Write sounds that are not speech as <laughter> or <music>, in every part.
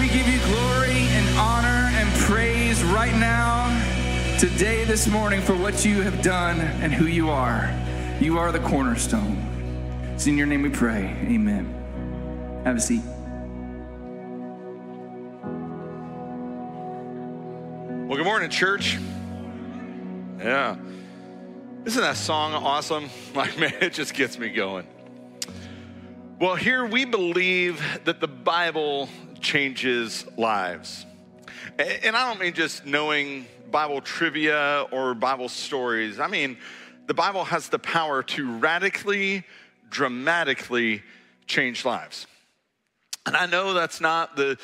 We give you glory and honor and praise right now, today, this morning, for what you have done and who you are. You are the cornerstone. It's in your name we pray. Amen. Have a seat. Well, good morning, church. Yeah. Isn't that song awesome? <laughs> Like, man, it just gets me going. Well, here we believe that the Bible changes lives. And I don't mean just knowing Bible trivia or Bible stories. I mean, the Bible has the power to radically, dramatically change lives. And I know that's not the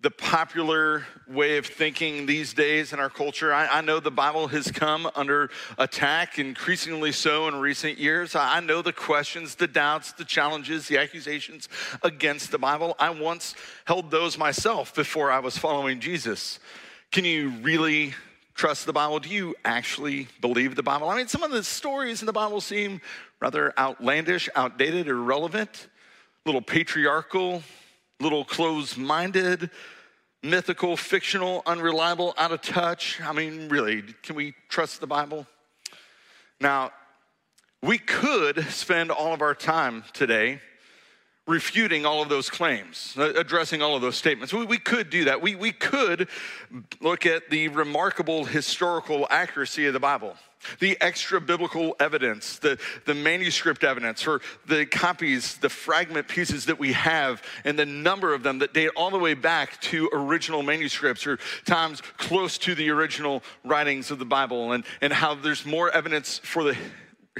the popular way of thinking these days in our culture. I, I, know the Bible has come under attack, increasingly so in recent years. I, I know the questions, the doubts, the challenges, the accusations against the Bible. I once held those myself before I was following Jesus. Can you really trust the Bible? Do you actually believe the Bible? I mean, some of the stories in the Bible seem rather outlandish, outdated, irrelevant, a little patriarchal, little closed minded, mythical, fictional, unreliable, out of touch. I mean, really, can we trust the Bible? Now, we could spend all of our time today refuting all of those claims, addressing all of those statements. We, we could do that. We, we could look at the remarkable historical accuracy of the Bible the extra biblical evidence, the, the manuscript evidence, or the copies, the fragment pieces that we have, and the number of them that date all the way back to original manuscripts or times close to the original writings of the Bible, and, and how there's more evidence for the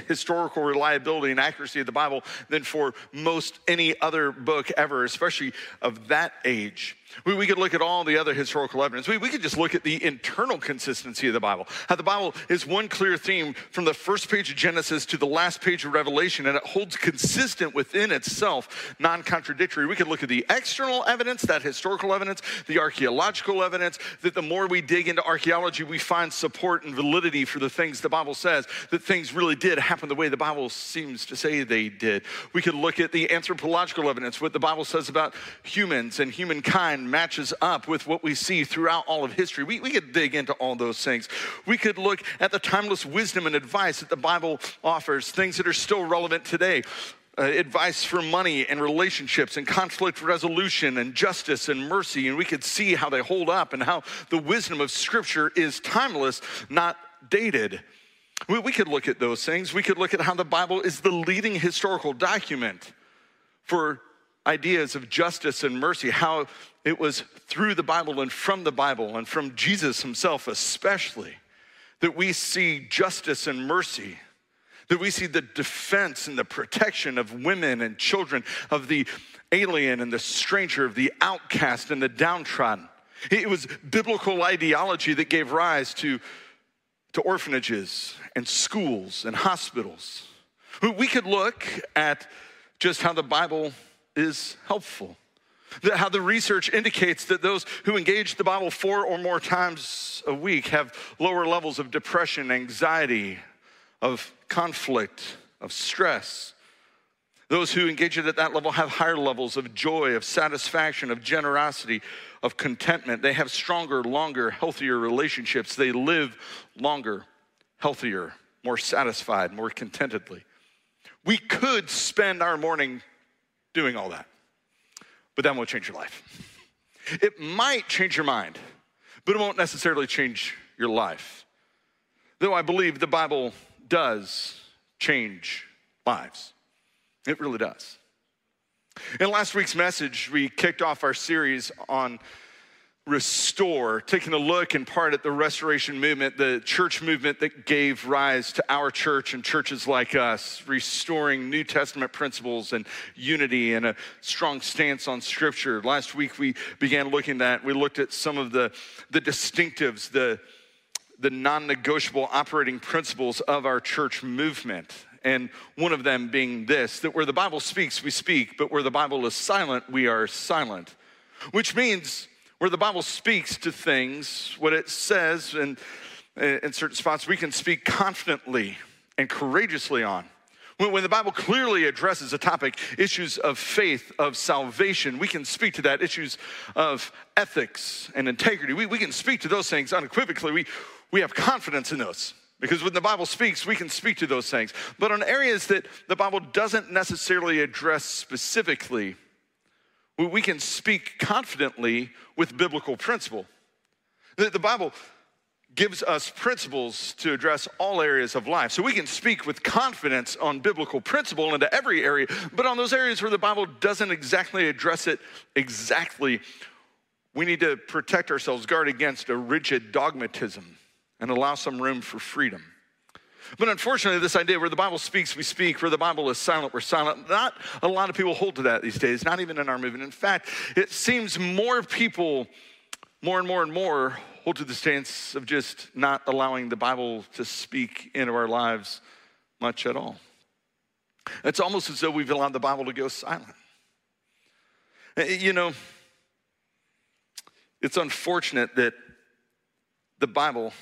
historical reliability and accuracy of the Bible than for most any other book ever, especially of that age. We, we, could look at all the other historical evidence. We, we could just look at the internal consistency of the Bible. How the Bible is one clear theme from the first page of Genesis to the last page of Revelation, and it holds consistent within itself, non contradictory. We could look at the external evidence, that historical evidence, the archaeological evidence, that the more we dig into archaeology, we find support and validity for the things the Bible says, that things really did happen the way the Bible seems to say they did. We could look at the anthropological evidence, what the Bible says about humans and humankind matches up with what we see throughout all of history. We, we could dig into all those things. We could look at the timeless wisdom and advice that the Bible offers, things that are still relevant today. Uh, advice for money and relationships and conflict resolution and justice and mercy. And we could see how they hold up and how the wisdom of Scripture is timeless, not dated. We, we could look at those things. We could look at how the Bible is the leading historical document for ideas of justice and mercy, how it was through the Bible and from the Bible and from Jesus himself, especially, that we see justice and mercy, that we see the defense and the protection of women and children, of the alien and the stranger, of the outcast and the downtrodden. It was biblical ideology that gave rise to, to orphanages and schools and hospitals. We could look at just how the Bible is helpful. That how the research indicates that those who engage the Bible four or more times a week have lower levels of depression, anxiety, of conflict, of stress. Those who engage it at that level have higher levels of joy, of satisfaction, of generosity, of contentment. They have stronger, longer, healthier relationships. They live longer, healthier, more satisfied, more contentedly. We could spend our morning doing all that. But that won't change your life. It might change your mind, but it won't necessarily change your life. Though I believe the Bible does change lives. It really does. In last week's message, we kicked off our series on restore, taking a look in part at the restoration movement, the church movement that gave rise to our church and churches like us, restoring New Testament principles and unity and a strong stance on Scripture. Last week we began looking at, we looked at some of the, the distinctives, the, the non negotiable operating principles of our church movement. And one of them being this that where the Bible speaks, we speak, but where the Bible is silent, we are silent. Which means where the Bible speaks to things, what it says in, in certain spots, we can speak confidently and courageously on. When, when the Bible clearly addresses a topic, issues of faith, of salvation, we can speak to that, issues of ethics and integrity. We, we can speak to those things unequivocally. We, we have confidence in those. Because when the Bible speaks, we can speak to those things. But on areas that the Bible doesn't necessarily address specifically, we can speak confidently with biblical principle. The Bible gives us principles to address all areas of life. So we can speak with confidence on biblical principle into every area, but on those areas where the Bible doesn't exactly address it exactly, we need to protect ourselves, guard against a rigid dogmatism, and allow some room for freedom. But unfortunately, this idea where the Bible speaks, we speak, where the Bible is silent, we're silent, not a lot of people hold to that these days, not even in our movement. In fact, it seems more people, more and more and more, hold to the stance of just not allowing the Bible to speak into our lives much at all. It's almost as though we've allowed the Bible to go silent. Eh, you know, it's unfortunate that the Bible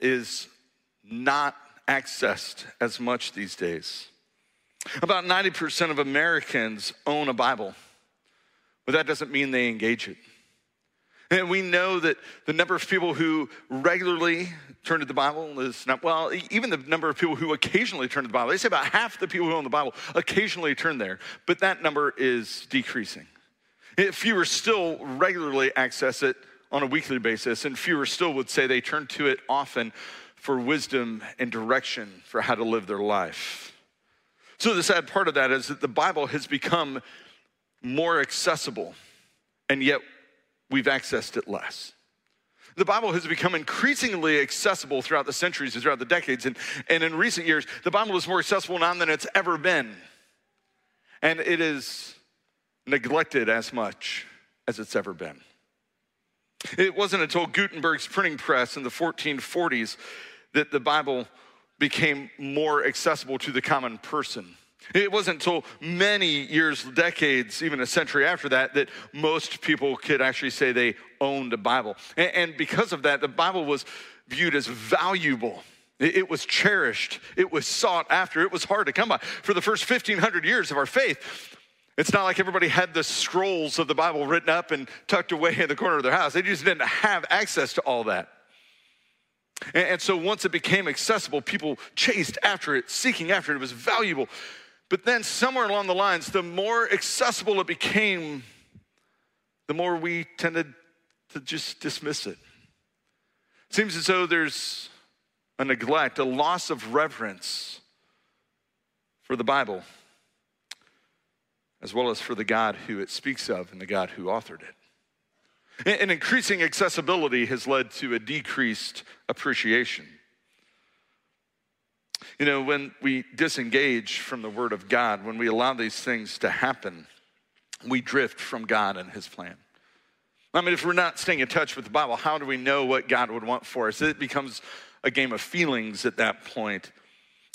is not accessed as much these days. About 90% of Americans own a Bible, but that doesn't mean they engage it. And we know that the number of people who regularly turn to the Bible is not, well, even the number of people who occasionally turn to the Bible, they say about half the people who own the Bible occasionally turn there, but that number is decreasing. Fewer still regularly access it on a weekly basis, and fewer still would say they turn to it often for wisdom and direction for how to live their life. So, the sad part of that is that the Bible has become more accessible, and yet we've accessed it less. The Bible has become increasingly accessible throughout the centuries and throughout the decades. And, and in recent years, the Bible is more accessible now than it's ever been. And it is neglected as much as it's ever been. It wasn't until Gutenberg's printing press in the 1440s that the Bible became more accessible to the common person. It wasn't until many years, decades, even a century after that, that most people could actually say they owned a Bible. And, because of that, the Bible was viewed as valuable. It was cherished. It was sought after. It was hard to come by. For the first 1,500 years of our faith, it's not like everybody had the scrolls of the Bible written up and tucked away in the corner of their house. They just didn't have access to all that. And, so once it became accessible, people chased after it, seeking after it. It was valuable. But then, somewhere along the lines, the more accessible it became, the more we tended to just dismiss it. it seems as though there's a neglect, a loss of reverence for the Bible, as well as for the God who it speaks of and the God who authored it. An increasing accessibility has led to a decreased appreciation. You know, when we disengage from the Word of God, when we allow these things to happen, we drift from God and His plan. I mean, if we're not staying in touch with the Bible, how do we know what God would want for us? It becomes a game of feelings at that point.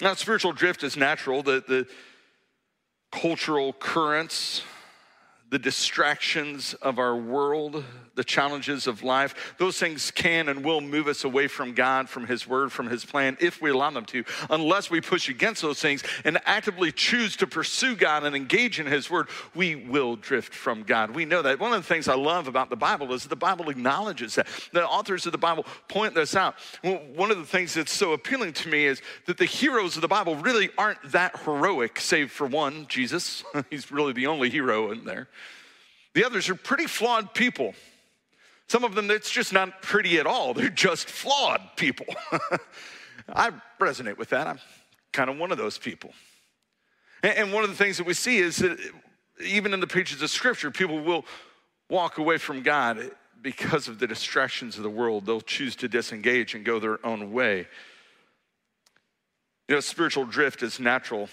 Now, spiritual drift is natural. The, the cultural currents, the distractions of our world, the challenges of life, those things can and will move us away from God, from His Word, from His plan, if we allow them to, unless we push against those things and actively choose to pursue God and engage in His Word, we will drift from God. We know that. One of the things I love about the Bible is that the Bible acknowledges that. The authors of the Bible point this out. One of the things that's so appealing to me is that the heroes of the Bible really aren't that heroic, save for one, Jesus. <laughs> He's really the only hero in there. The others are pretty flawed people. Some of them, it's just not pretty at all. They're just flawed people. <laughs> I resonate with that. I'm kind of one of those people. And one of the things that we see is that even in the pages of Scripture, people will walk away from God because of the distractions of the world. They'll choose to disengage and go their own way. You know, spiritual drift is natural.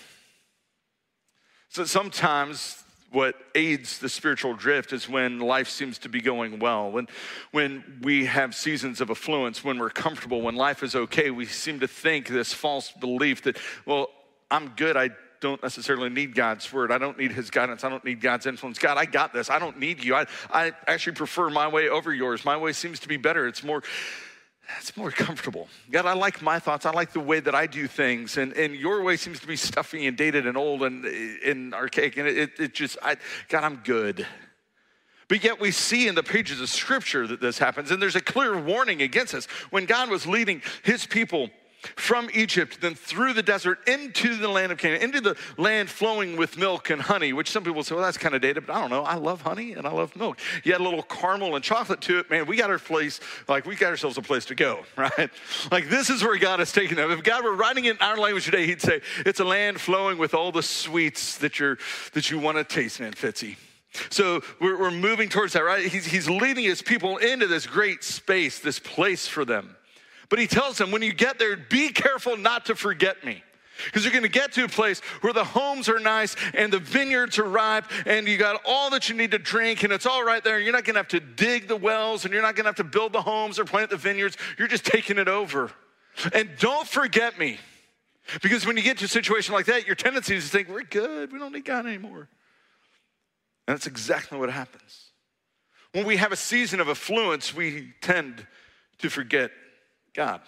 So sometimes what aids the spiritual drift is when life seems to be going well, when, when we have seasons of affluence, when we're comfortable, when life is okay, we seem to think this false belief that, well, I'm good, I don't necessarily need God's word. I don't need his guidance. I don't need God's influence. God, I got this. I don't need you. I, I actually prefer my way over yours. My way seems to be better. It's more, it's more comfortable. God, I like my thoughts. I like the way that I do things. And, and your way seems to be stuffy and dated and old and, and archaic. And it, it just, I, God, I'm good. But yet we see in the pages of scripture that this happens. And there's a clear warning against this. When God was leading his people from Egypt, then through the desert into the land of Canaan, into the land flowing with milk and honey, which some people say, well, that's kind of dated, but I don't know. I love honey and I love milk. You add a little caramel and chocolate to it, man, we got our place, like we got ourselves a place to go, <laughs> right? Like this is where God is taking them. If God were writing it in our language today, he'd say, it's a land flowing with all the sweets that you're that you want to taste, man, Fitzy. So we're, we're moving towards that, right? He's, he's leading his people into this great space, this place for them. But he tells them, when you get there, be careful not to forget me. Because you're going to get to a place where the homes are nice and the vineyards are ripe and you got all that you need to drink and it's all right there. You're not going to have to dig the wells and you're not going to have to build the homes or plant the vineyards. You're just taking it over. And don't forget me. Because when you get to a situation like that, your tendency is to think, we're good. We don't need God anymore. And that's exactly what happens. When we have a season of affluence, we tend to forget God.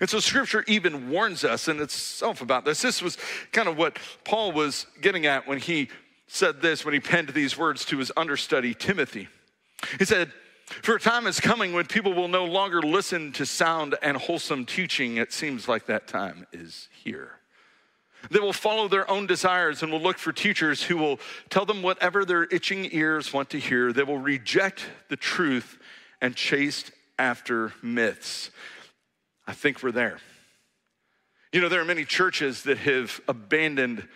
And so scripture even warns us in itself about this. This was kind of what Paul was getting at when he said this, when he penned these words to his understudy, Timothy. He said, For a time is coming when people will no longer listen to sound and wholesome teaching. It seems like that time is here. They will follow their own desires and will look for teachers who will tell them whatever their itching ears want to hear. They will reject the truth and chase after myths. I think we're there. You know, there are many churches that have abandoned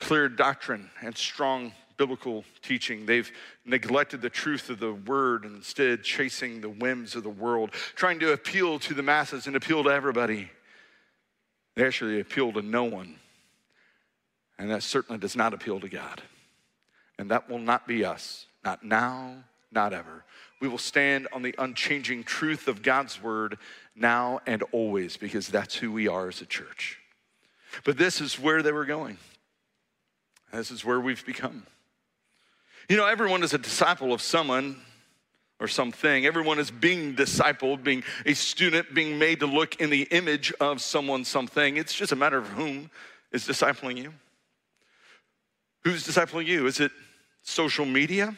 clear doctrine and strong biblical teaching. They've neglected the truth of the word and instead chasing the whims of the world, trying to appeal to the masses and appeal to everybody. They actually appeal to no one. And that certainly does not appeal to God. And that will not be us, not now, not ever. We will stand on the unchanging truth of God's word now and always because that's who we are as a church. But this is where they were going. This is where we've become. You know, everyone is a disciple of someone or something. Everyone is being discipled, being a student, being made to look in the image of someone, something. It's just a matter of whom is discipling you. Who's discipling you? Is it social media?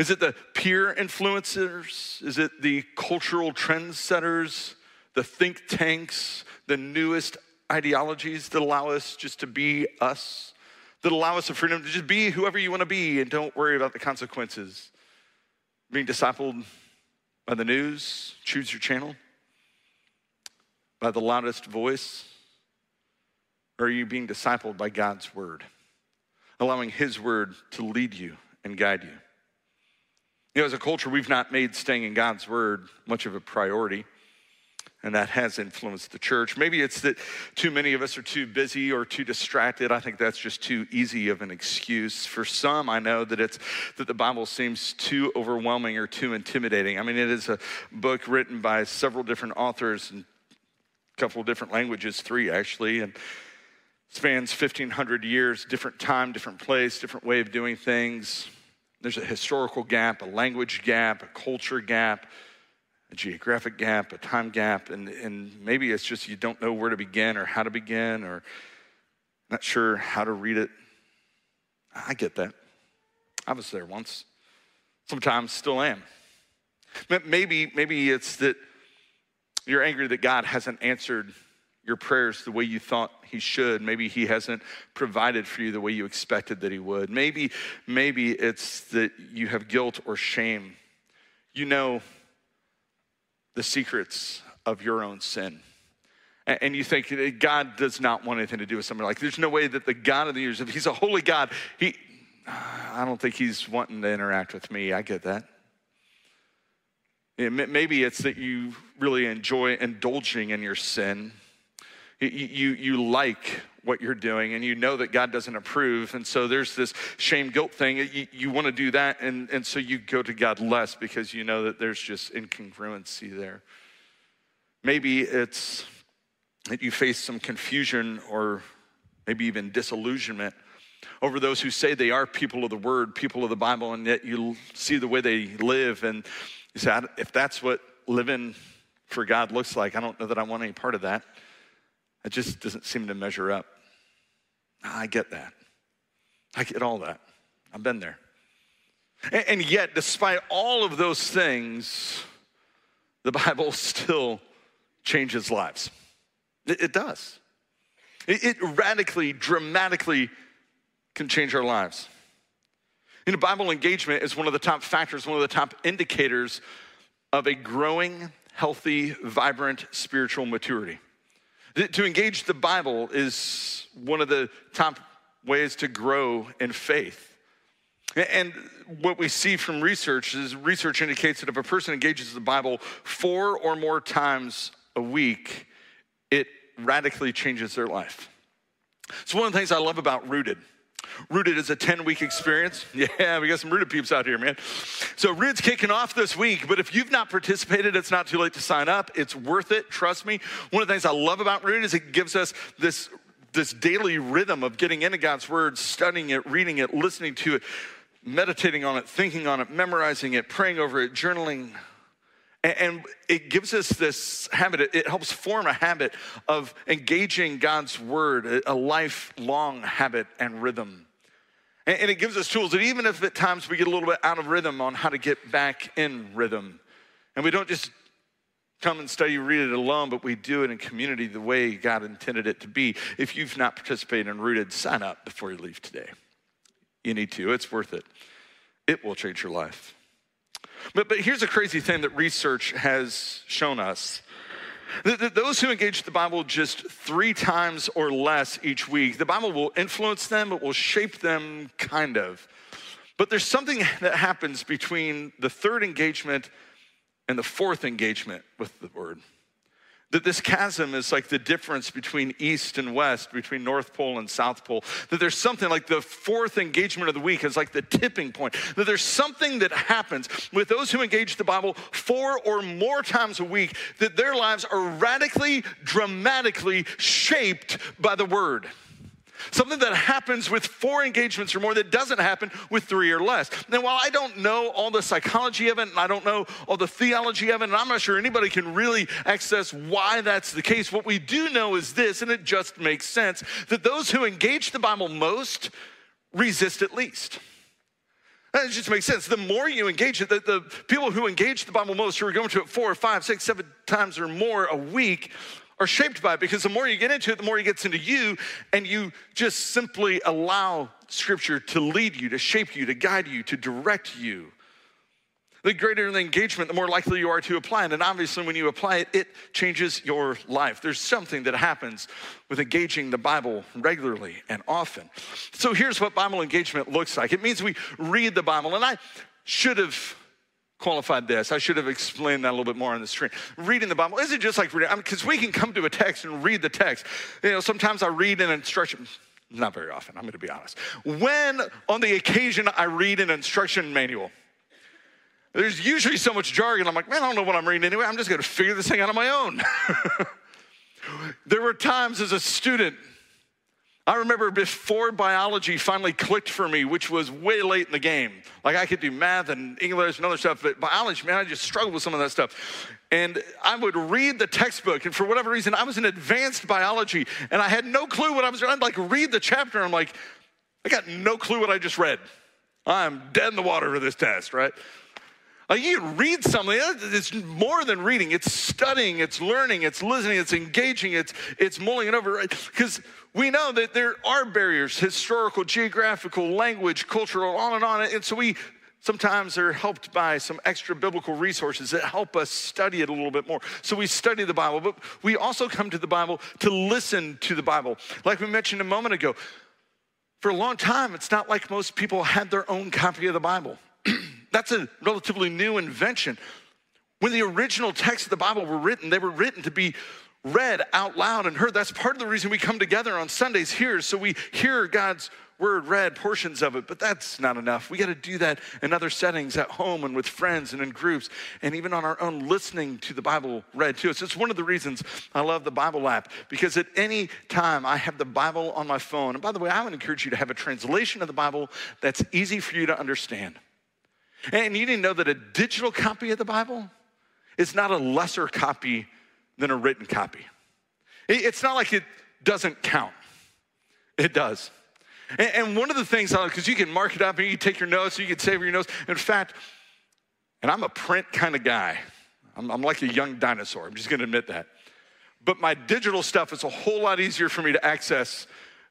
Is it the peer influencers? Is it the cultural trendsetters, the think tanks, the newest ideologies that allow us just to be us, that allow us the freedom to just be whoever you want to be and don't worry about the consequences? Being discipled by the news, choose your channel, by the loudest voice? Or are you being discipled by God's word, allowing His word to lead you and guide you? Know, as a culture, we've not made staying in God's word much of a priority, and that has influenced the church. Maybe it's that too many of us are too busy or too distracted. I think that's just too easy of an excuse. For some, I know that it's that the Bible seems too overwhelming or too intimidating. I mean, it is a book written by several different authors and a couple of different languages, three actually, and spans 1500 years, different time, different place, different way of doing things there's a historical gap, a language gap, a culture gap, a geographic gap, a time gap, and, and maybe it's just you don't know where to begin or how to begin or not sure how to read it. I get that. I was there once. Sometimes still am. Maybe, maybe it's that you're angry that God hasn't answered your prayers the way you thought he should. Maybe he hasn't provided for you the way you expected that he would. Maybe, maybe it's that you have guilt or shame. You know the secrets of your own sin. And you think God does not want anything to do with somebody like there's no way that the God of the universe, if he's a holy God, he I don't think he's wanting to interact with me. I get that. Maybe it's that you really enjoy indulging in your sin you, you like what you're doing and you know that God doesn't approve. And so there's this shame guilt thing. You, you want to do that. And, and so you go to God less because you know that there's just incongruency there. Maybe it's that you face some confusion or maybe even disillusionment over those who say they are people of the word, people of the Bible, and yet you see the way they live. And you say, if that's what living for God looks like. I don't know that I want any part of that. It just doesn't seem to measure up. I get that. I get all that. I've been there. And, and yet, despite all of those things, the Bible <laughs> still changes lives. It, it does. It, it radically, dramatically can change our lives. You know, Bible engagement is one of the top factors, one of the top indicators of a growing, healthy, vibrant spiritual maturity. To engage the Bible is one of the top ways to grow in faith. And what we see from research is research indicates that if a person engages the Bible four or more times a week, it radically changes their life. It's one of the things I love about Rooted. Rooted is a 10 week experience. <laughs> Yeah, we got some Rooted peeps out here, man. So, Rooted's kicking off this week, but if you've not participated, it's not too late to sign up. It's worth it, trust me. One of the things I love about Rooted is it gives us this, this daily rhythm of getting into God's Word, studying it, reading it, listening to it, meditating on it, thinking on it, memorizing it, praying over it, journaling. And it gives us this habit, it helps form a habit of engaging God's word, a lifelong habit and rhythm. And it gives us tools that even if at times we get a little bit out of rhythm on how to get back in rhythm, and we don't just come and study, read it alone, but we do it in community the way God intended it to be. If you've not participated in Rooted, sign up before you leave today. You need to, it's worth it. It will change your life. But, but here's a crazy thing that research has shown us. That those who engage the Bible just three times or less each week, the Bible will influence them, it will shape them, kind of. But there's something that happens between the third engagement and the fourth engagement with the Word. That this chasm is like the difference between East and West, between North Pole and South Pole. That there's something like the fourth engagement of the week is like the tipping point. That there's something that happens with those who engage the Bible four or more times a week, that their lives are radically, dramatically shaped by the Word. Something that happens with four engagements or more that doesn't happen with three or less. Now, while I don't know all the psychology of it and I don't know all the theology of it, and I'm not sure anybody can really access why that's the case, what we do know is this, and it just makes sense that those who engage the Bible most resist it least. It just makes sense. The more you engage it, the, the people who engage the Bible most, who are going to it four or five, six, seven times or more a week, are shaped by it because the more you get into it, the more it gets into you, and you just simply allow Scripture to lead you, to shape you, to guide you, to direct you. The greater the engagement, the more likely you are to apply it. And obviously, when you apply it, it changes your life. There's something that happens with engaging the Bible regularly and often. So, here's what Bible engagement looks like it means we read the Bible. And I should have qualified this. I should have explained that a little bit more on the screen. Reading the Bible is it just like reading, because we can come to a text and read the text. You know, sometimes I read an instruction, not very often, I'm going to be honest. When on the occasion I read an instruction manual, there's usually so much jargon, I'm like, man, I don't know what I'm reading anyway. I'm just going to figure this thing out on my own. <laughs> there were times as a student I remember before biology finally clicked for me, which was way late in the game. Like I could do math and English and other stuff, but biology, man, I just struggled with some of that stuff. And I would read the textbook, and for whatever reason, I was in advanced biology, and I had no clue what I was. I'd like read the chapter, and I'm like, I got no clue what I just read. I'm dead in the water for this test, right? Like you read something, uh, it's more than reading. It's studying, it's learning, it's listening, it's engaging, it's it's mulling it over. Because we know that there are barriers, historical, geographical, language, cultural, on and on. And so we sometimes are helped by some extra biblical resources that help us study it a little bit more. So we study the Bible, but we also come to the Bible to listen to the Bible. Like we mentioned a moment ago, for a long time, it's not like most people had their own copy of the Bible. <clears throat> That's a relatively new invention. When the original texts of the Bible were written, they were written to be read out loud and heard. That's part of the reason we come together on Sundays here, so we hear God's word read, portions of it, but that's not enough. We got to do that in other settings at home and with friends and in groups, and even on our own, listening to the Bible read to us. It's one of the reasons I love the Bible app because at any time I have the Bible on my phone. And by the way, I would encourage you to have a translation of the Bible that's easy for you to understand. And you didn't know that a digital copy of the Bible is not a lesser copy than a written copy. It's not like it doesn't count, it does. And one of the things, uh, because you can mark it up and you can take your notes, you can save your notes. In fact, and I'm a print kind of guy. I'm, I'm like a young dinosaur. I'm just to admit that. But my digital stuff is a whole lot easier for me to access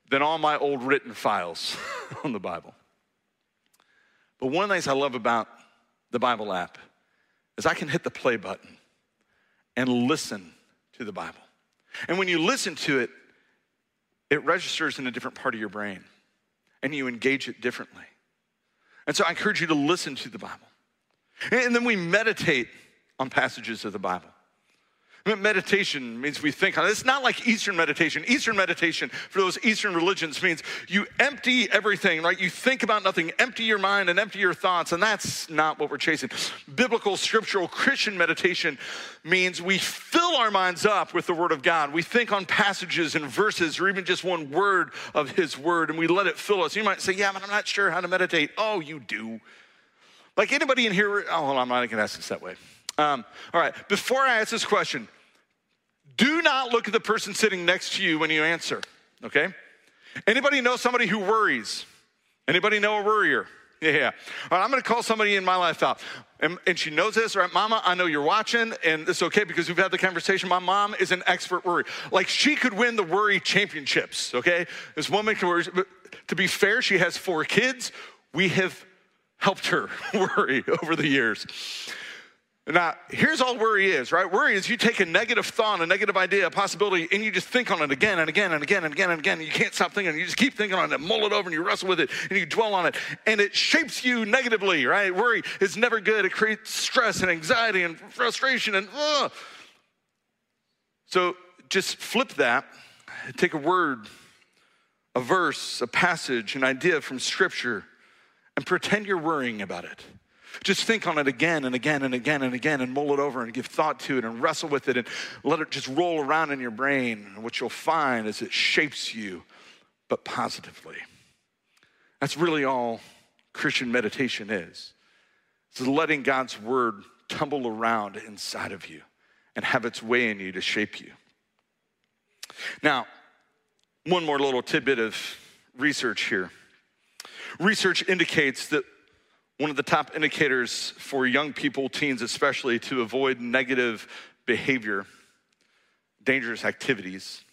than all my old written files <laughs> on the Bible. But one of the things I love about the Bible app is I can hit the play button and listen to the Bible. And when you listen to it, it registers in a different part of your brain and you engage it differently. And so I encourage you to listen to the Bible. And then we meditate on passages of the Bible. <laughs> Meditation means we think on it. It's not like Eastern meditation. Eastern meditation, for those Eastern religions, means you empty everything, right? You think about nothing, empty your mind and empty your thoughts, and that's not what we're chasing. Biblical, scriptural, Christian meditation means we fill our minds up with the Word of God. We think on passages and verses, or even just one word of His Word, and we let it fill us. You might say, Yeah, but I'm not sure how to meditate. Oh, you do. Like anybody in here, oh, hold on, I'm not going to ask this that way. Um, all right, before I ask this question, do not look at the person sitting next to you when you answer, okay? Anybody know somebody who worries? Anybody know a worrier? <laughs> Yeah. All right, I'm going to call somebody in my life out. And, and, she knows this, right? Mama, I know you're watching, and it's okay because we've had the conversation. My mom is an expert worry. Like, she could win the worry championships, okay? This woman can worry. But to be fair, she has four kids. We have helped her <laughs> worry over the years. Now, here's all worry is, right? Worry is you take a negative thought, a negative idea, a possibility, and you just think on it again and again and again and again and again. And you can't stop thinking. You just keep thinking on it, mull it over, and you wrestle with it, and you dwell on it. And it shapes you negatively, right? Worry is never good. It creates stress and anxiety and frustration and, ugh. So just flip that. Take a word, a verse, a passage, an idea from Scripture, and pretend you're worrying about it. Just think on it again and again and again and again and mull it over and give thought to it and wrestle with it and let it just roll around in your brain. And what you'll find is it shapes you, but positively. That's really all Christian meditation is. It's letting God's word tumble around inside of you and have its way in you to shape you. Now, one more little tidbit of research here. Research indicates that one of the top indicators for young people, teens especially, to avoid negative behavior, dangerous activities,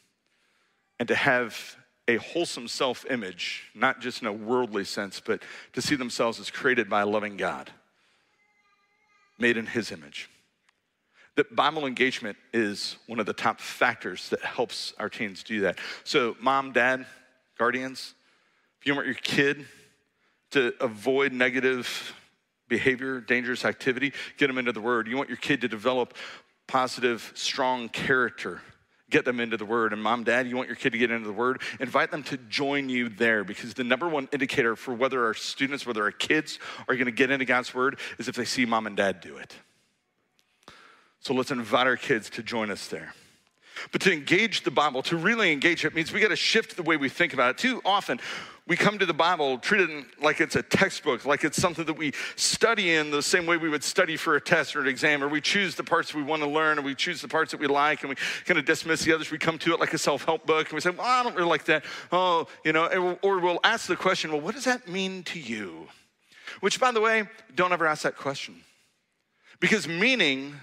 and to have a wholesome self image, not just in a worldly sense, but to see themselves as created by a loving God, made in His image. That Bible engagement is one of the top factors that helps our teens do that. So, mom, dad, guardians, if you want your kid to avoid negative behavior, dangerous activity, get them into the Word. You want your kid to develop positive, strong character. Get them into the Word. And mom, dad, you want your kid to get into the Word? Invite them to join you there because the number one indicator for whether our students, whether our kids are going to get into God's Word is if they see mom and dad do it. So let's invite our kids to join us there. But to engage the Bible, to really engage it, means we got to shift the way we think about it. Too often, we come to the Bible, treat it like it's a textbook, like it's something that we study in the same way we would study for a test or an exam, or we choose the parts we want to learn, and we choose the parts that we like, and we kind of dismiss the others. We come to it like a self help book, and we say, Well, I don't really like that. Oh, you know, or we'll ask the question, Well, what does that mean to you? Which, by the way, don't ever ask that question. Because meaning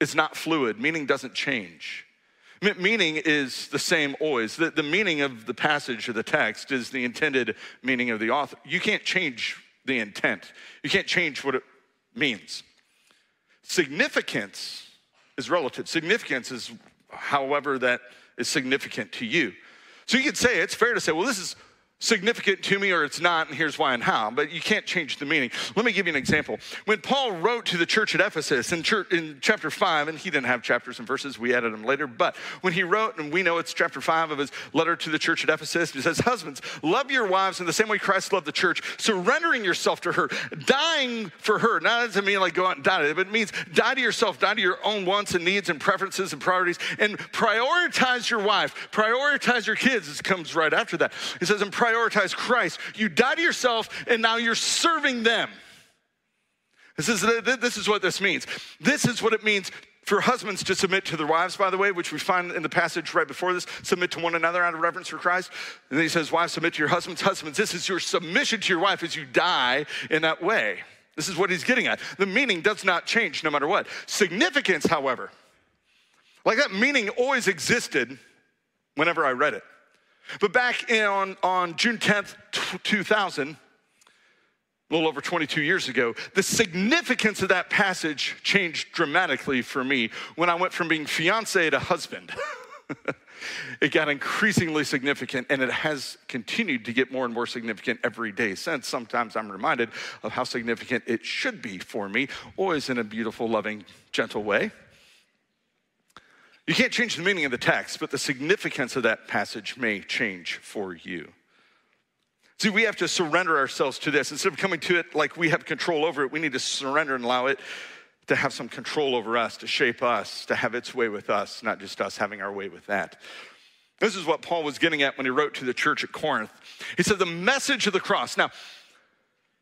is not fluid, meaning doesn't change. Meaning is the same always. The, the meaning of the passage or the text is the intended meaning of the author. You can't change the intent, you can't change what it means. Significance is relative. Significance is however that is significant to you. So you could say, it's fair to say, well, this is significant to me or it's not, and here's why and how. But you can't change the meaning. Let me give you an example. When Paul wrote to the church at Ephesus in, church, in chapter 5, and he didn't have chapters and verses, we added them later, but when he wrote, and we know it's chapter 5 of his letter to the church at Ephesus, he says, Husbands, love your wives in the same way Christ loved the church, surrendering yourself to her, dying for her. Not doesn't mean like go out and die, but it means die to yourself, die to your own wants and needs and preferences and priorities, and prioritize your wife, prioritize your kids. This comes right after that. He says, and prioritize Christ. You die to yourself and now you're serving them. This is, this is what this means. This is what it means for husbands to submit to their wives, by the way, which we find in the passage right before this submit to one another out of reverence for Christ. And then he says, Wives, submit to your husbands. Husbands, this is your submission to your wife as you die in that way. This is what he's getting at. The meaning does not change no matter what. Significance, however, like that meaning always existed whenever I read it. But back in, on, on June 10th, 2000, a little over 22 years ago, the significance of that passage changed dramatically for me when I went from being fiance to husband. <laughs> it got increasingly significant and it has continued to get more and more significant every day since. Sometimes I'm reminded of how significant it should be for me, always in a beautiful, loving, gentle way. You can't change the meaning of the text, but the significance of that passage may change for you. See, we have to surrender ourselves to this. Instead of coming to it like we have control over it, we need to surrender and allow it to have some control over us, to shape us, to have its way with us, not just us having our way with that. This is what Paul was getting at when he wrote to the church at Corinth. He said, The message of the cross. Now,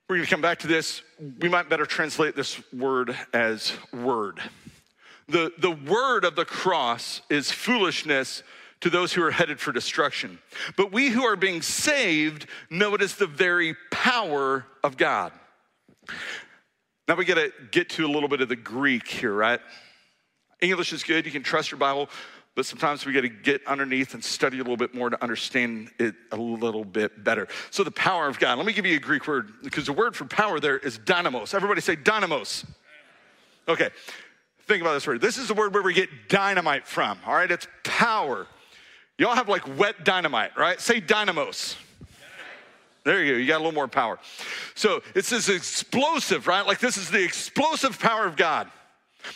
we're going to come back to this. We might better translate this word as word. The, the word of the cross is foolishness to those who are headed for destruction. But we who are being saved know it is the very power of God. Now we got to get to a little bit of the Greek here, right? English is good, you can trust your Bible, but sometimes we got to get underneath and study a little bit more to understand it a little bit better. So, the power of God. Let me give you a Greek word because the word for power there is dynamos. Everybody say dynamos. Okay, think about this word. This is the word where we get dynamite from, all right? It's power. Y'all have like wet dynamite, right? Say dynamos. There you go. You got a little more power. So it's this explosive, right? Like this is the explosive power of God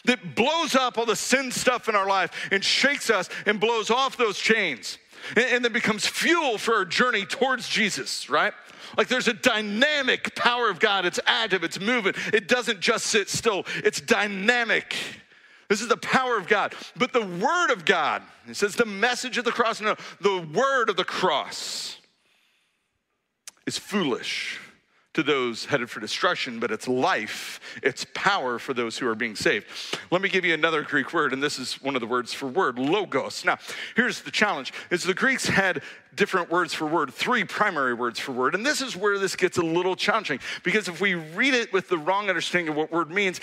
that blows up all the sin stuff in our life and shakes us and blows off those chains and, then becomes fuel for our journey towards Jesus, right? Like there's a dynamic power of God. It's active, it's moving. It doesn't just sit still, it's dynamic. This is the power of God. But the word of God, it says the message of the cross, no, the word of the cross is foolish to those headed for destruction, but it's life, it's power for those who are being saved. Let me give you another Greek word, and this is one of the words for word, logos. Now, here's the challenge is the Greeks had different words for word, three primary words for word, and this is where this gets a little challenging because if we read it with the wrong understanding of what word means,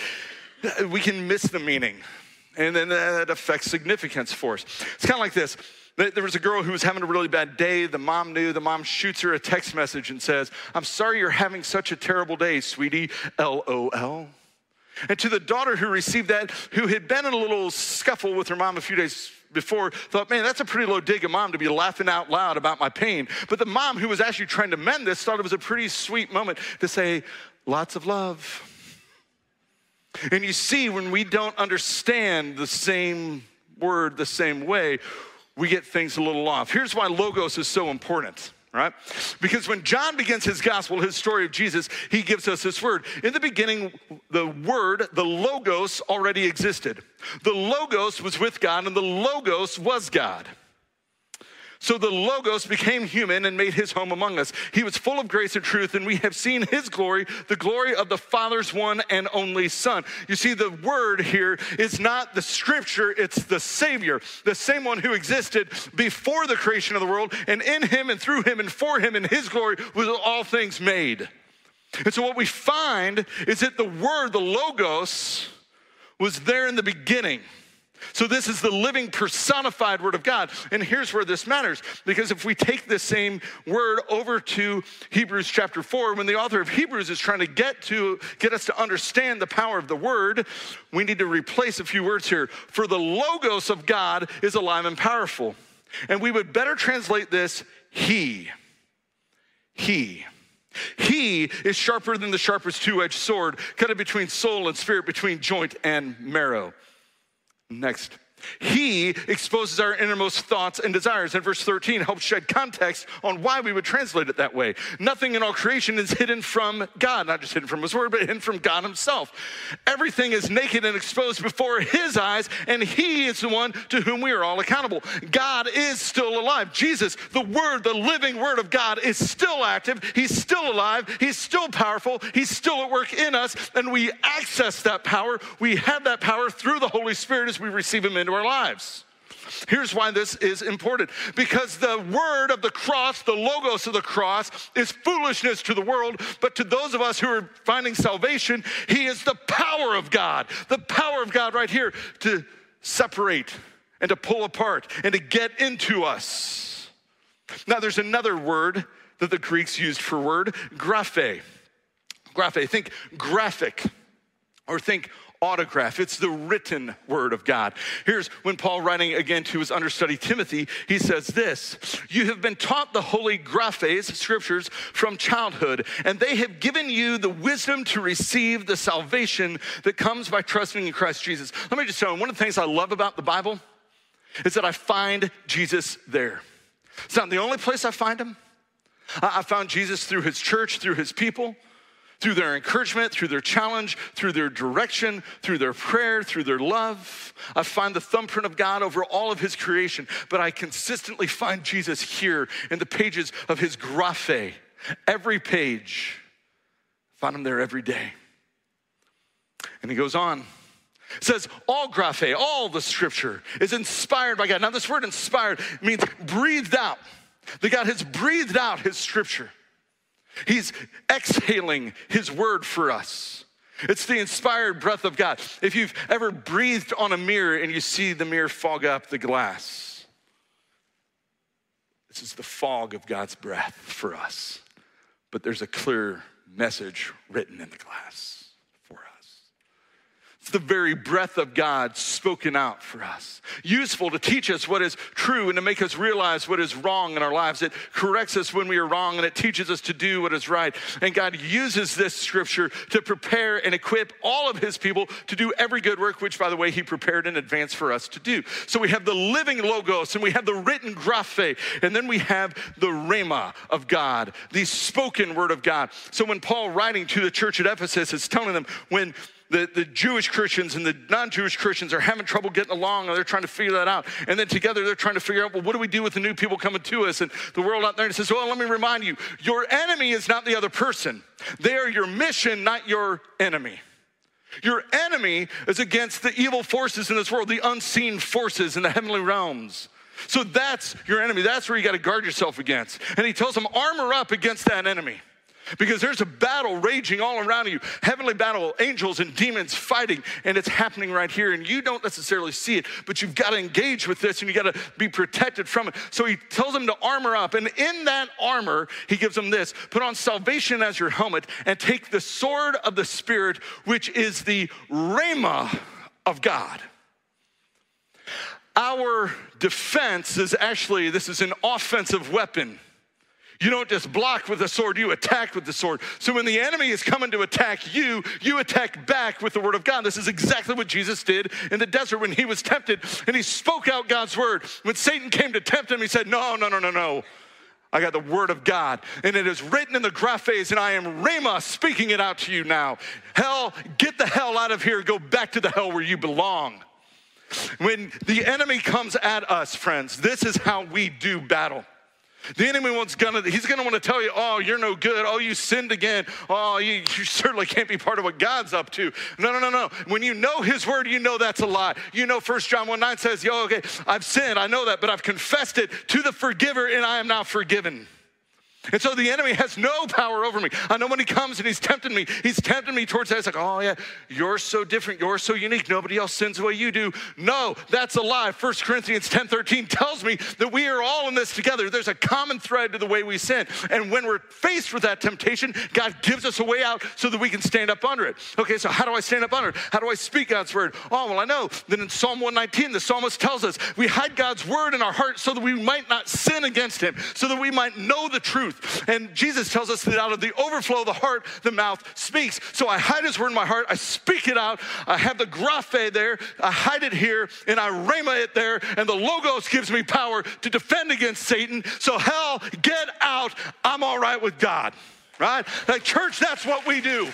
we can miss the meaning. And then that affects significance for us. It's kind of like this. There was a girl who was having a really bad day. The mom knew. The mom shoots her a text message and says, I'm sorry you're having such a terrible day, sweetie. LOL. And to the daughter who received that, who had been in a little scuffle with her mom a few days before, thought, man, that's a pretty low dig of mom to be laughing out loud about my pain. But the mom who was actually trying to mend this thought it was a pretty sweet moment to say, lots of love. And you see, when we don't understand the same word the same way, we get things a little off. Here's why logos is so important right? Because when John begins his gospel, his story of Jesus, he gives us this word. In the beginning, the word, the logos, already existed. The logos was with God, and the logos was God. So the Logos became human and made his home among us. He was full of grace and truth, and we have seen his glory, the glory of the Father's one and only Son. You see, the word here is not the scripture, it's the Savior, the same one who existed before the creation of the world, and in him and through him and for him in his glory was all things made. And so what we find is that the word, the Logos, was there in the beginning. So, this is the living personified word of God. And here's where this matters because if we take the same word over to Hebrews chapter 4, when the author of Hebrews is trying to get to get us to understand the power of the word, we need to replace a few words here. For the logos of God is alive and powerful. And we would better translate this He. He. He is sharper than the sharpest two edged sword, cutting between soul and spirit, between joint and marrow. Next, He exposes our innermost thoughts and desires. And verse 13 helps shed context on why we would translate it that way. Nothing in all creation is hidden from God, not just hidden from His Word, but hidden from God Himself. Everything is naked and exposed before His eyes, and He is the one to whom we are all accountable. God is still alive. Jesus, the Word, the living Word of God, is still active. He's still alive. He's still powerful. He's still at work in us, and we access that power. We have that power through the Holy Spirit as we receive Him into our lives. Here's why this is important because the word of the cross, the logos of the cross, is foolishness to the world, but to those of us who are finding salvation, He is the power of God. The power of God right here to separate and to pull apart and to get into us. Now, there's another word that the Greeks used for word, graphe. Graphe, think graphic or think autograph. It's the written word of God. Here's when Paul, writing again to his understudy Timothy, he says this You have been taught the holy graphes, scriptures, from childhood, and they have given you the wisdom to receive the salvation that comes by trusting in Christ Jesus. Let me just tell you, one of the things I love about the Bible is that I find Jesus there. It's not the only place I find him. I found Jesus through his church, through his people through their encouragement, through their challenge, through their direction, through their prayer, through their love. I find the thumbprint of God over all of His creation, but I consistently find Jesus here in the pages of His graphe. Every page, I find Him there every day. And He goes on. It says all graphe, all the scripture is inspired by God. Now, this word inspired means breathed out. That God has breathed out his scripture. He's exhaling His word for us. It's the inspired breath of God. If you've ever breathed on a mirror and you see the mirror fog up the glass, this is the fog of God's breath for us. But there's a clear message written in the glass. It's the very breath of God spoken out for us. Useful to teach us what is true and to make us realize what is wrong in our lives. It corrects us when we are wrong and it teaches us to do what is right. And God uses this scripture to prepare and equip all of his people to do every good work, which, by the way, he prepared in advance for us to do. So we have the living logos and we have the written graphe, and then we have the rhema of God, the spoken word of God. So when Paul, writing to the church at Ephesus, is telling them when the, the Jewish Christians and the non Jewish Christians are having trouble getting along and they're trying to figure that out. And then together they're trying to figure out, well, what do we do with the new people coming to us and the world out there? And says, well, let me remind you your enemy is not the other person, they are your mission, not your enemy. Your enemy is against the evil forces in this world, the unseen forces in the heavenly realms. So that's your enemy. That's where you got to guard yourself against. And he tells them, armor up against that enemy. Because there's a battle raging all around you, heavenly battle, angels and demons fighting, and it's happening right here. And you don't necessarily see it, but you've got to engage with this and you got to be protected from it. So he tells them to armor up. And in that armor, he gives them this put on salvation as your helmet and take the sword of the Spirit, which is the rhema of God. Our defense is actually, this is an offensive weapon. You don't just block with the sword, you attack with the sword. So when the enemy is coming to attack you, you attack back with the word of God. This is exactly what Jesus did in the desert when he was tempted and he spoke out God's word. When Satan came to tempt him, he said, No, no, no, no, no. I got the word of God, and it is written in the graphes, and I am Rhema speaking it out to you now. Hell, get the hell out of here. Go back to the hell where you belong. When the enemy comes at us, friends, this is how we do battle. The enemy wants gonna, he's gonna want to tell you, oh, you're no good. Oh, you sinned again. Oh, you, you <laughs> certainly can't be part of what God's up to. No, no, no, no. When you know his word, you know that's a lie. You know 1 John 1 9 says, yo, okay, I've sinned, I know that, but I've confessed it to the forgiver, and I am now forgiven. And so the enemy has no power over me. I know when he comes and he's tempting me, he's tempting me towards that. It's like, oh yeah, you're so different, you're so unique. Nobody else sins the way you do. No, that's a lie. 1 Corinthians 10 13 tells me that we are all in this together. There's a common thread to the way we sin. And when we're faced with that temptation, God gives us a way out so that we can stand up under it. Okay, so how do I stand up under it? How do I speak God's word? Oh, well, I know that in Psalm 119, the psalmist tells us we hide God's word in our heart so that we might not sin against him, so that we might know the truth truth. And Jesus tells us that out of the overflow of the heart, the mouth speaks. So I hide his word in my heart, I speak it out, I have the graphe there, I hide it here, and I rhema it there, and the logos gives me power to defend against Satan. So hell, get out. I'm all right with God. Right? Like church, that's what we do.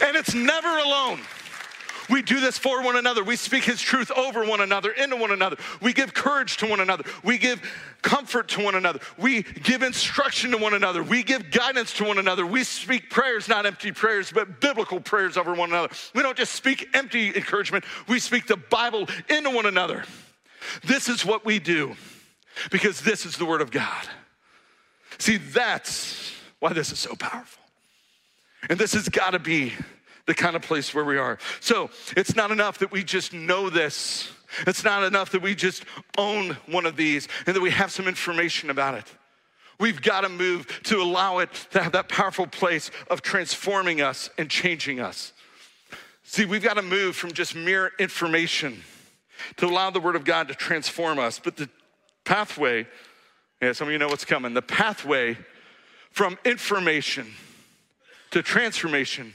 And it's never alone. We do this for one another. We speak His truth over one another, into one another. We give courage to one another. We give comfort to one another. We give instruction to one another. We give guidance to one another. We speak prayers, not empty prayers, but biblical prayers over one another. We don't just speak empty encouragement, we speak the Bible into one another. This is what we do because this is the Word of God. See, that's why this is so powerful. And this has got to be the kind of place where we are. So it's not enough that we just know this. It's not enough that we just own one of these and that we have some information about it. We've got to move to allow it to have that powerful place of transforming us and changing us. See, we've got to move from just mere information to allow the Word of God to transform us. But the pathway, yeah, some of you know what's coming, the pathway from information to transformation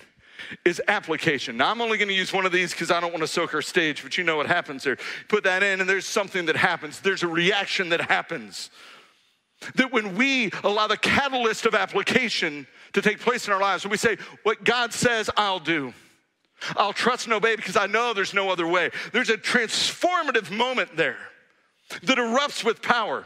is application. Now, I'm only going to use one of these because I don't want to soak our stage, but you know what happens there. Put that in, and there's something that happens. There's a reaction that happens. That when we allow the catalyst of application to take place in our lives, when we say, What God says, I'll do. I'll trust and obey because I know there's no other way. There's a transformative moment there that erupts with power.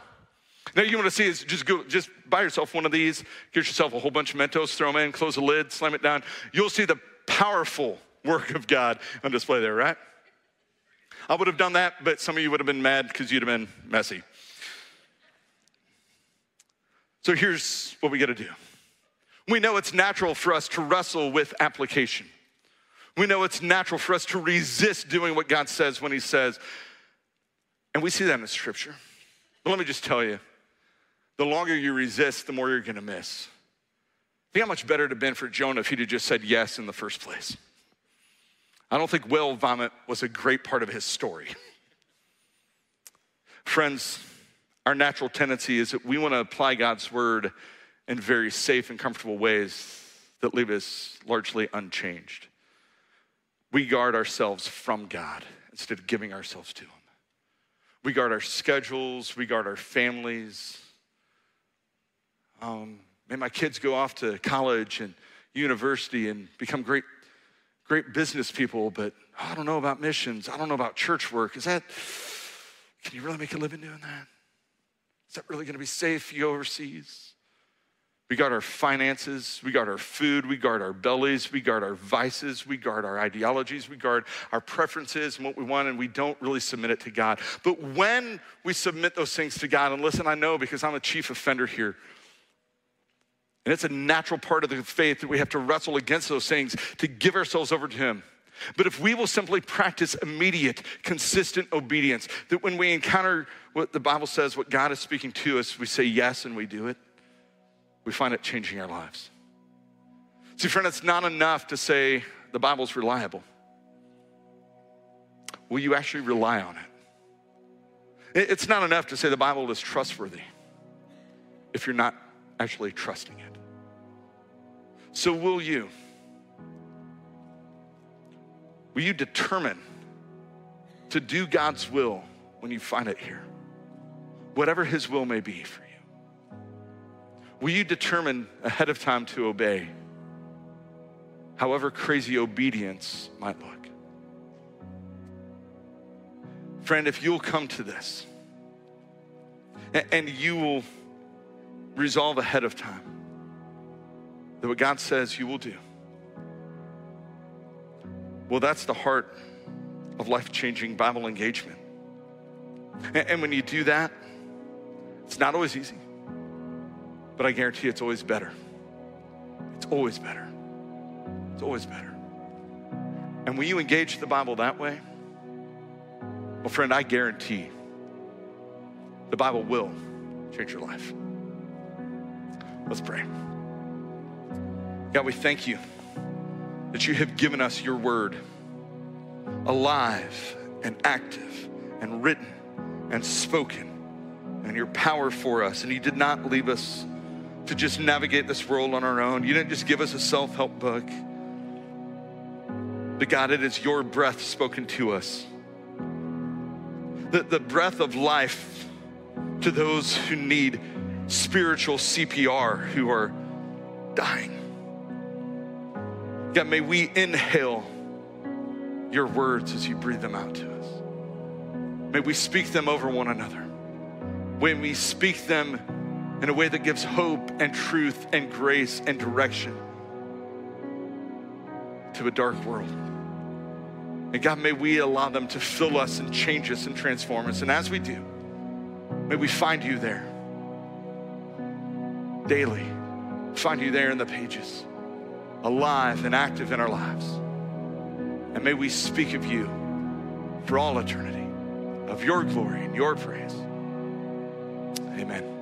Now you want to see is just go, just buy yourself one of these, get yourself a whole bunch of Mentos, throw them in, close the lid, slam it down. You'll see the powerful work of God on display there, right? I would have done that, but some of you would have been mad because you'd have been messy. So here's what we got to do. We know it's natural for us to wrestle with application. We know it's natural for us to resist doing what God says when He says. And we see that in the scripture. But let me just tell you the longer you resist, the more you're going to miss. Think how much better it would have been for Jonah if he'd have just said yes in the first place. I don't think whale vomit was a great part of his story. Friends, our natural tendency is that we want to apply God's word in very safe and comfortable ways that leave us largely unchanged. We guard ourselves from God instead of giving ourselves to Him. We guard our schedules, we guard our families, um, may my kids go off to college and university and become great, great business people, but oh, I don't know about missions. I don't know about church work. Is that, can you really make a living doing that? Is that really going to be safe for you overseas? We guard our finances, we guard our food, we guard our bellies, we guard our vices, we guard our ideologies, we guard our preferences and what we want, and we don't really submit it to God. But when we submit those things to God, and listen, I know because I'm a chief offender here, and it's a natural part of the faith that we have to wrestle against those things to give ourselves over to Him. But if we will simply practice immediate, consistent obedience, that when we encounter what the Bible says, what God is speaking to us, we say yes and we do it, we find it changing our lives. See, friend, it's not enough to say the Bible's reliable. Will you actually rely on it? It's not enough to say the Bible is trustworthy if you're not actually trusting it. So, will you? Will you determine to do God's will when you find it here? Whatever His will may be for you. Will you determine ahead of time to obey, however crazy obedience might look? Friend, if you'll come to this and you will resolve ahead of time that what God says you will do. Well, that's the heart of life changing Bible engagement. And, when you do that, it's not always easy, but I guarantee it's always better. It's always better. It's always better. And when you engage the Bible that way, well, friend, I guarantee the Bible will change your life. Let's pray. God, we thank you that you have given us your word alive and active and written and spoken and your power for us. And you did not leave us to just navigate this world on our own. You didn't just give us a self help book. But God, it is your breath spoken to us. The, the breath of life to those who need spiritual CPR, who are dying. God, may we inhale your words as you breathe them out to us. May we speak them over one another. When we speak them in a way that gives hope and truth and grace and direction to a dark world. And God, may we allow them to fill us and change us and transform us. And as we do, may we find you there daily, find you there in the pages, alive and active in our lives. And may we speak of you for all eternity, of your glory and your praise. Amen.